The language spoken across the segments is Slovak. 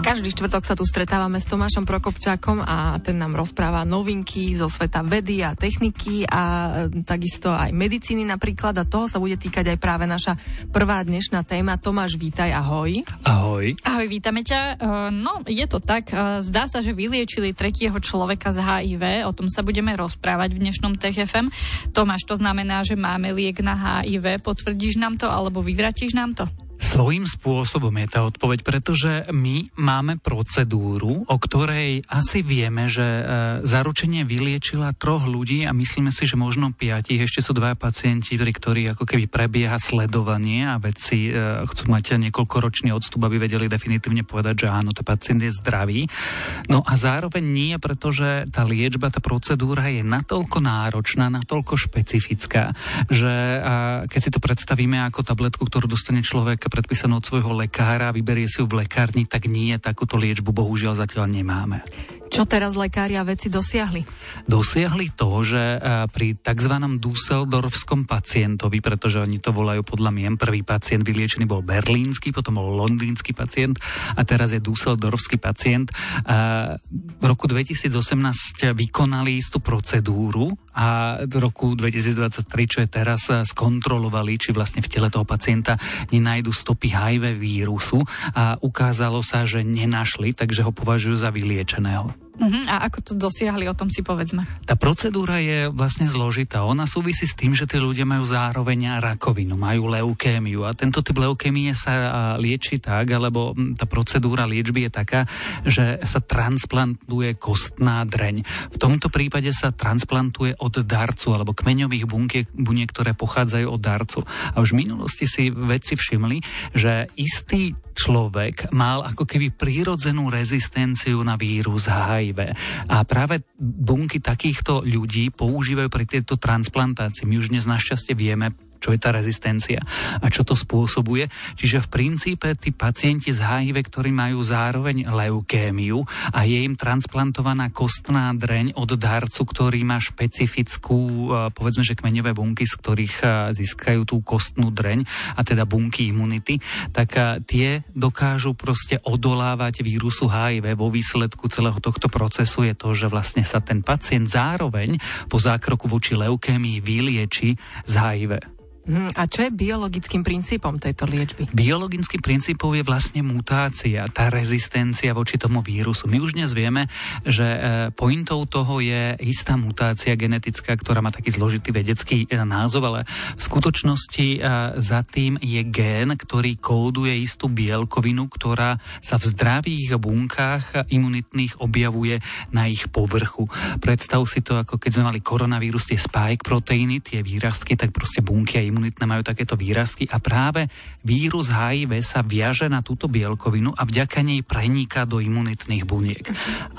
Každý štvrtok sa tu stretávame s Tomášom Prokopčákom a ten nám rozpráva novinky zo sveta vedy a techniky a e, takisto aj medicíny napríklad a toho sa bude týkať aj práve naša prvá dnešná téma. Tomáš, vítaj, ahoj. Ahoj. Ahoj, vítame ťa. E, no, je to tak. E, zdá sa, že vyliečili tretieho človeka z HIV. O tom sa budeme rozprávať v dnešnom TFM. Tomáš, to znamená, že máme liek na HIV. Potvrdíš nám to alebo vyvratíš nám to? Svojím spôsobom je tá odpoveď, pretože my máme procedúru, o ktorej asi vieme, že e, zaručenie vyliečila troch ľudí a myslíme si, že možno piatich. Ešte sú dva pacienti, pri ktorých ako keby prebieha sledovanie a vedci e, chcú mať niekoľkoročný odstup, aby vedeli definitívne povedať, že áno, ten pacient je zdravý. No a zároveň nie, pretože tá liečba, tá procedúra je natoľko náročná, natoľko špecifická, že keď si to predstavíme ako tabletku, ktorú dostane človek predpísanú od svojho lekára a vyberie si ju v lekárni, tak nie, takúto liečbu bohužiaľ zatiaľ nemáme. Čo teraz lekári a veci dosiahli? Dosiahli to, že e, pri tzv. Dusseldorfskom pacientovi, pretože oni to volajú podľa mien, prvý pacient vyliečený bol berlínsky, potom bol londýnsky pacient a teraz je Dusseldorfský pacient. E, v roku 2018 vykonali istú procedúru a v roku 2023, čo je teraz, e, skontrolovali, či vlastne v tele toho pacienta nenajdu stopy HIV vírusu a ukázalo sa, že nenašli, takže ho považujú za vyliečeného. Uh-huh. A ako to dosiahli, o tom si povedzme. Tá procedúra je vlastne zložitá. Ona súvisí s tým, že tí ľudia majú zároveň rakovinu, majú leukémiu a tento typ leukémie sa lieči tak, alebo tá procedúra liečby je taká, že sa transplantuje kostná dreň. V tomto prípade sa transplantuje od darcu alebo kmeňových buniek, buniek ktoré pochádzajú od darcu. A už v minulosti si vedci všimli, že istý človek mal ako keby prírodzenú rezistenciu na vírus HIV HIV. A práve bunky takýchto ľudí používajú pri tejto transplantácii. My už dnes našťastie vieme, čo je tá rezistencia a čo to spôsobuje. Čiže v princípe tí pacienti z HIV, ktorí majú zároveň leukémiu a je im transplantovaná kostná dreň od darcu, ktorý má špecifickú, povedzme, že kmeňové bunky, z ktorých získajú tú kostnú dreň a teda bunky imunity, tak tie dokážu proste odolávať vírusu HIV. Vo výsledku celého tohto procesu je to, že vlastne sa ten pacient zároveň po zákroku voči leukémii vylieči z HIV. Hm, a čo je biologickým princípom tejto liečby? Biologickým princípom je vlastne mutácia, tá rezistencia voči tomu vírusu. My už dnes vieme, že e, pointou toho je istá mutácia genetická, ktorá má taký zložitý vedecký e, názov, ale v skutočnosti e, za tým je gén, ktorý kóduje istú bielkovinu, ktorá sa v zdravých bunkách imunitných objavuje na ich povrchu. Predstav si to, ako keď sme mali koronavírus, tie spike proteíny, tie výrastky, tak proste bunky aj imunitné majú takéto výrazky a práve vírus HIV sa viaže na túto bielkovinu a vďaka nej preniká do imunitných buniek.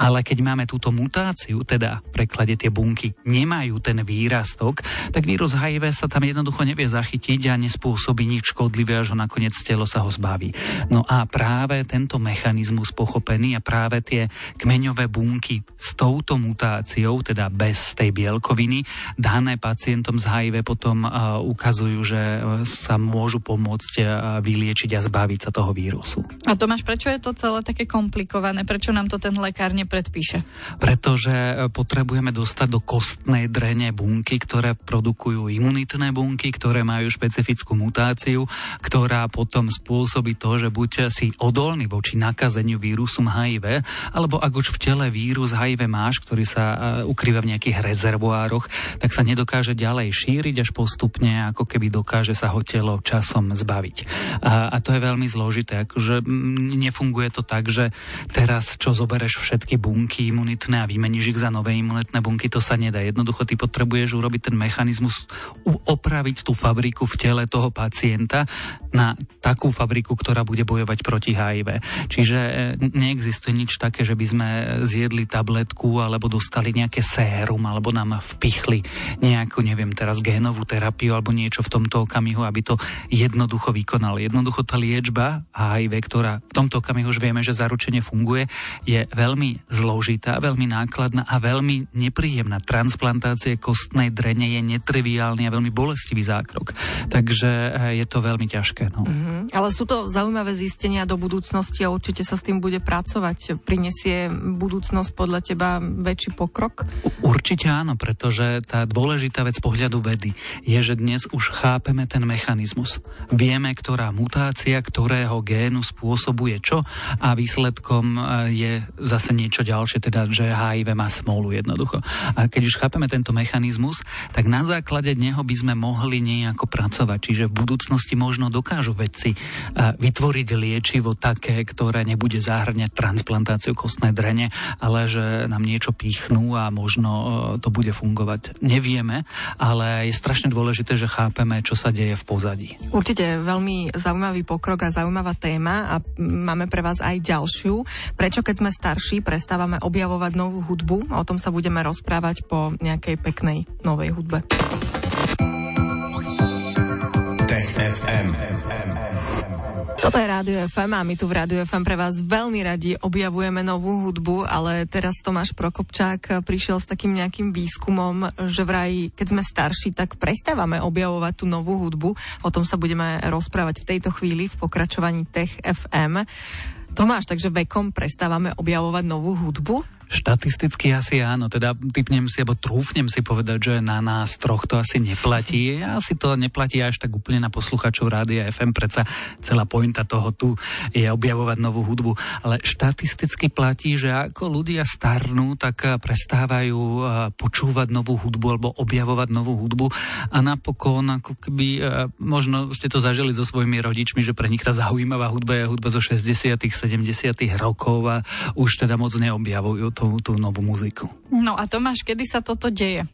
Ale keď máme túto mutáciu, teda v preklade tie bunky nemajú ten výrastok, tak vírus HIV sa tam jednoducho nevie zachytiť a nespôsobí nič škodlivé, až nakoniec telo sa ho zbaví. No a práve tento mechanizmus pochopený a práve tie kmeňové bunky s touto mutáciou, teda bez tej bielkoviny, dané pacientom z HIV potom uh, ukazujú ukazujú, že e, sa môžu pomôcť e, vyliečiť a zbaviť sa toho vírusu. A Tomáš, prečo je to celé také komplikované? Prečo nám to ten lekár nepredpíše? Pretože e, potrebujeme dostať do kostnej drene bunky, ktoré produkujú imunitné bunky, ktoré majú špecifickú mutáciu, ktorá potom spôsobí to, že buď si odolný voči nakazeniu vírusom HIV, alebo ak už v tele vírus HIV máš, ktorý sa ukrýva v nejakých rezervoároch, tak sa nedokáže ďalej šíriť až postupne ako keby dokáže sa ho telo časom zbaviť. A, a to je veľmi zložité. Akože nefunguje to tak, že teraz čo zobereš všetky bunky imunitné a vymeníš ich za nové imunitné bunky, to sa nedá. Jednoducho ty potrebuješ urobiť ten mechanizmus, opraviť tú fabriku v tele toho pacienta na takú fabriku, ktorá bude bojovať proti HIV. Čiže e, neexistuje nič také, že by sme zjedli tabletku alebo dostali nejaké sérum alebo nám vpichli nejakú, neviem teraz, génovú terapiu alebo niečo niečo v tomto okamihu, aby to jednoducho vykonal. Jednoducho tá liečba HIV, ktorá v tomto okamihu už vieme, že zaručene funguje, je veľmi zložitá, veľmi nákladná a veľmi nepríjemná. Transplantácie kostnej drene je netriviálny a veľmi bolestivý zákrok. Takže eh, je to veľmi ťažké. No. Mm-hmm. Ale sú to zaujímavé zistenia do budúcnosti a určite sa s tým bude pracovať. Prinesie budúcnosť podľa teba väčší pokrok? Určite áno, pretože tá dôležitá vec pohľadu vedy je, že dnes už chápeme ten mechanizmus. Vieme, ktorá mutácia, ktorého génu spôsobuje čo a výsledkom e, je zase niečo ďalšie, teda že HIV má smolu jednoducho. A keď už chápeme tento mechanizmus, tak na základe neho by sme mohli nejako pracovať. Čiže v budúcnosti možno dokážu vedci e, vytvoriť liečivo také, ktoré nebude zahrňať transplantáciu kostnej drene, ale že nám niečo pichnú a možno e, to bude fungovať. Nevieme, ale je strašne dôležité, že chápeme, čo sa deje v pozadí. Určite veľmi zaujímavý pokrok a zaujímavá téma a máme pre vás aj ďalšiu. Prečo keď sme starší, prestávame objavovať novú hudbu? O tom sa budeme rozprávať po nejakej peknej novej hudbe. Toto je Rádio FM a my tu v Rádio FM pre vás veľmi radi objavujeme novú hudbu, ale teraz Tomáš Prokopčák prišiel s takým nejakým výskumom, že vraj, keď sme starší, tak prestávame objavovať tú novú hudbu. O tom sa budeme rozprávať v tejto chvíli v pokračovaní Tech FM. Tomáš, takže vekom prestávame objavovať novú hudbu? Štatisticky asi áno, teda typnem si, alebo trúfnem si povedať, že na nás troch to asi neplatí. Asi to neplatí až tak úplne na posluchačov Rádia FM, predsa celá pointa toho tu je objavovať novú hudbu. Ale štatisticky platí, že ako ľudia starnú, tak prestávajú počúvať novú hudbu alebo objavovať novú hudbu a napokon, ako keby, možno ste to zažili so svojimi rodičmi, že pre nich tá zaujímavá hudba je hudba zo 60 70 rokov a už teda moc neobjavujú to tú, tú novú muziku. No a Tomáš, kedy sa toto deje?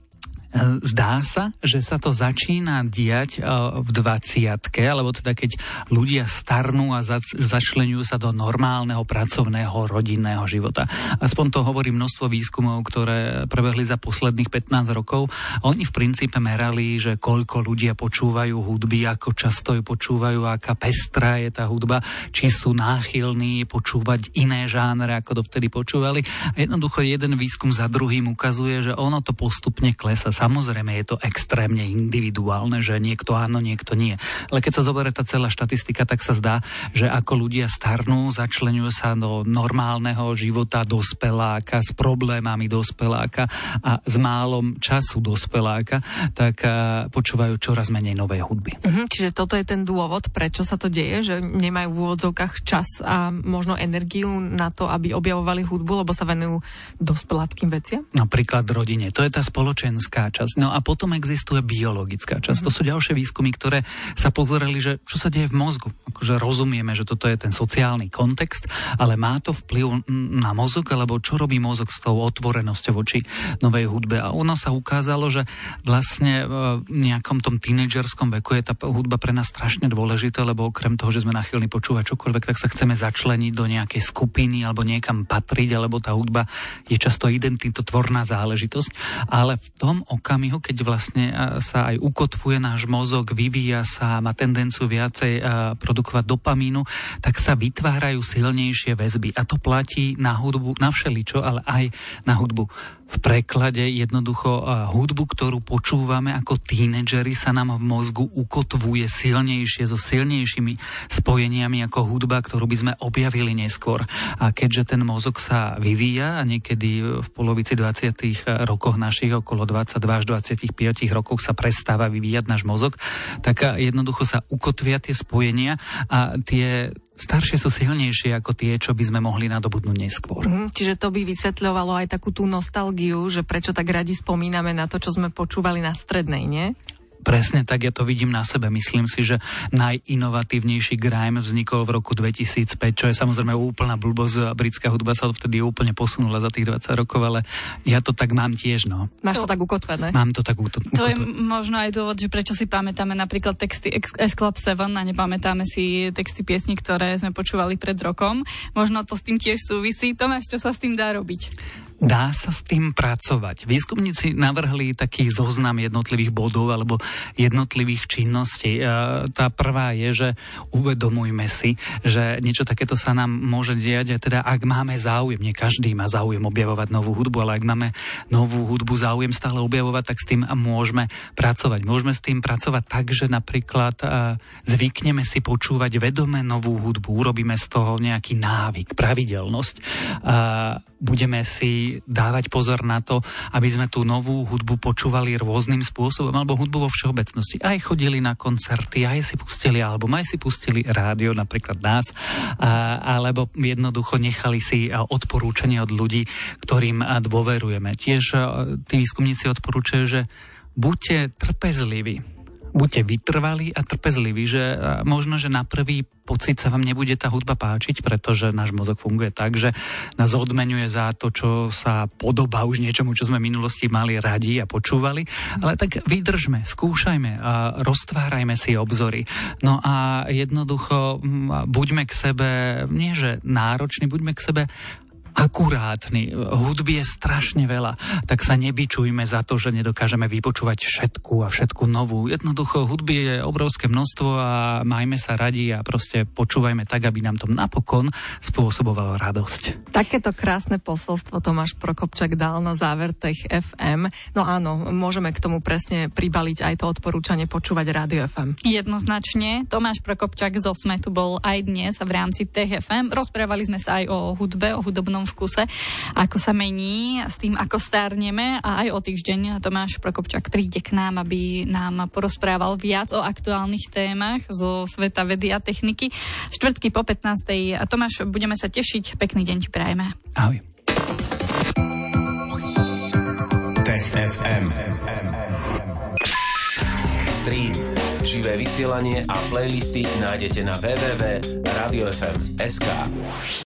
Zdá sa, že sa to začína diať e, v 20 alebo teda keď ľudia starnú a zač- začlenujú sa do normálneho pracovného rodinného života. Aspoň to hovorí množstvo výskumov, ktoré prebehli za posledných 15 rokov. Oni v princípe merali, že koľko ľudia počúvajú hudby, ako často ju počúvajú, aká pestrá je tá hudba, či sú náchylní počúvať iné žánre, ako dovtedy počúvali. A jednoducho jeden výskum za druhým ukazuje, že ono to postupne klesa Samozrejme je to extrémne individuálne, že niekto áno, niekto nie. Ale keď sa zoberie tá celá štatistika, tak sa zdá, že ako ľudia starnú, začlenujú sa do normálneho života dospeláka s problémami dospeláka a s málom času dospeláka, tak počúvajú čoraz menej novej hudby. Mhm, čiže toto je ten dôvod, prečo sa to deje, že nemajú v úvodzovkách čas a možno energiu na to, aby objavovali hudbu, lebo sa venujú dospeláckým veciam? Napríklad rodine. To je tá spoločenská časť. No a potom existuje biologická časť. To sú ďalšie výskumy, ktoré sa pozerali, že čo sa deje v mozgu. Akože rozumieme, že toto je ten sociálny kontext, ale má to vplyv na mozog, alebo čo robí mozog s tou otvorenosťou voči novej hudbe. A ono sa ukázalo, že vlastne v nejakom tom tínedžerskom veku je tá hudba pre nás strašne dôležitá, lebo okrem toho, že sme nachylní počúvať čokoľvek, tak sa chceme začleniť do nejakej skupiny alebo niekam patriť, alebo tá hudba je často identitotvorná záležitosť. Ale v tom okamihu, keď vlastne sa aj ukotvuje náš mozog, vyvíja sa, má tendenciu viacej produkovať dopamínu, tak sa vytvárajú silnejšie väzby. A to platí na hudbu, na všeličo, ale aj na hudbu v preklade jednoducho hudbu, ktorú počúvame ako tínedžeri sa nám v mozgu ukotvuje silnejšie so silnejšími spojeniami ako hudba, ktorú by sme objavili neskôr. A keďže ten mozog sa vyvíja a niekedy v polovici 20. rokoch našich okolo 22 až 25 rokov sa prestáva vyvíjať náš mozog, tak jednoducho sa ukotvia tie spojenia a tie staršie sú silnejšie ako tie, čo by sme mohli nadobudnúť neskôr. Mm, čiže to by vysvetľovalo aj takú tú nostalgiu, že prečo tak radi spomíname na to, čo sme počúvali na strednej, nie? Presne tak, ja to vidím na sebe. Myslím si, že najinovatívnejší grime vznikol v roku 2005, čo je samozrejme úplná blbosť. Britská hudba sa vtedy úplne posunula za tých 20 rokov, ale ja to tak mám tiež. No. Máš to, to tak ukotvené? Mám to tak ukotvené. To je možno aj dôvod, že prečo si pamätáme napríklad texty S Club 7 a nepamätáme si texty piesní, ktoré sme počúvali pred rokom. Možno to s tým tiež súvisí. Tomáš, čo sa s tým dá robiť? Dá sa s tým pracovať. Výskumníci navrhli taký zoznam jednotlivých bodov alebo jednotlivých činností. E, tá prvá je, že uvedomujme si, že niečo takéto sa nám môže diať, teda ak máme záujem, nie každý má záujem objavovať novú hudbu, ale ak máme novú hudbu záujem stále objavovať, tak s tým môžeme pracovať. Môžeme s tým pracovať tak, že napríklad e, zvykneme si počúvať vedome novú hudbu, urobíme z toho nejaký návyk, pravidelnosť. Budeme si dávať pozor na to, aby sme tú novú hudbu počúvali rôznym spôsobom, alebo hudbu vo všeobecnosti. Aj chodili na koncerty, aj si pustili album, aj si pustili rádio, napríklad nás, a, alebo jednoducho nechali si odporúčania od ľudí, ktorým dôverujeme. Tiež tí výskumníci odporúčajú, že buďte trpezliví buďte vytrvalí a trpezliví, že možno, že na prvý pocit sa vám nebude tá hudba páčiť, pretože náš mozog funguje tak, že nás odmenuje za to, čo sa podobá už niečomu, čo sme v minulosti mali radi a počúvali. Ale tak vydržme, skúšajme a roztvárajme si obzory. No a jednoducho buďme k sebe, nie že nároční, buďme k sebe akurátny. Hudby je strašne veľa, tak sa nebyčujme za to, že nedokážeme vypočúvať všetku a všetku novú. Jednoducho hudby je obrovské množstvo a majme sa radi a proste počúvajme tak, aby nám to napokon spôsobovalo radosť. Takéto krásne posolstvo Tomáš Prokopčak dal na záver Tech FM. No áno, môžeme k tomu presne pribaliť aj to odporúčanie počúvať Rádio FM. Jednoznačne. Tomáš Prokopčak zo Smetu bol aj dnes v rámci Tech FM. Rozprávali sme sa aj o hudbe, o hudobnom vkuse, ako sa mení s tým, ako stárneme a aj o týždeň Tomáš Prokopčak príde k nám, aby nám porozprával viac o aktuálnych témach zo sveta vedy a techniky. Štvrtky po 15. A Tomáš, budeme sa tešiť. Pekný deň ti prajeme. Ahoj. Tech FM. Stream, živé vysielanie a playlisty nájdete na www.radiofm.sk.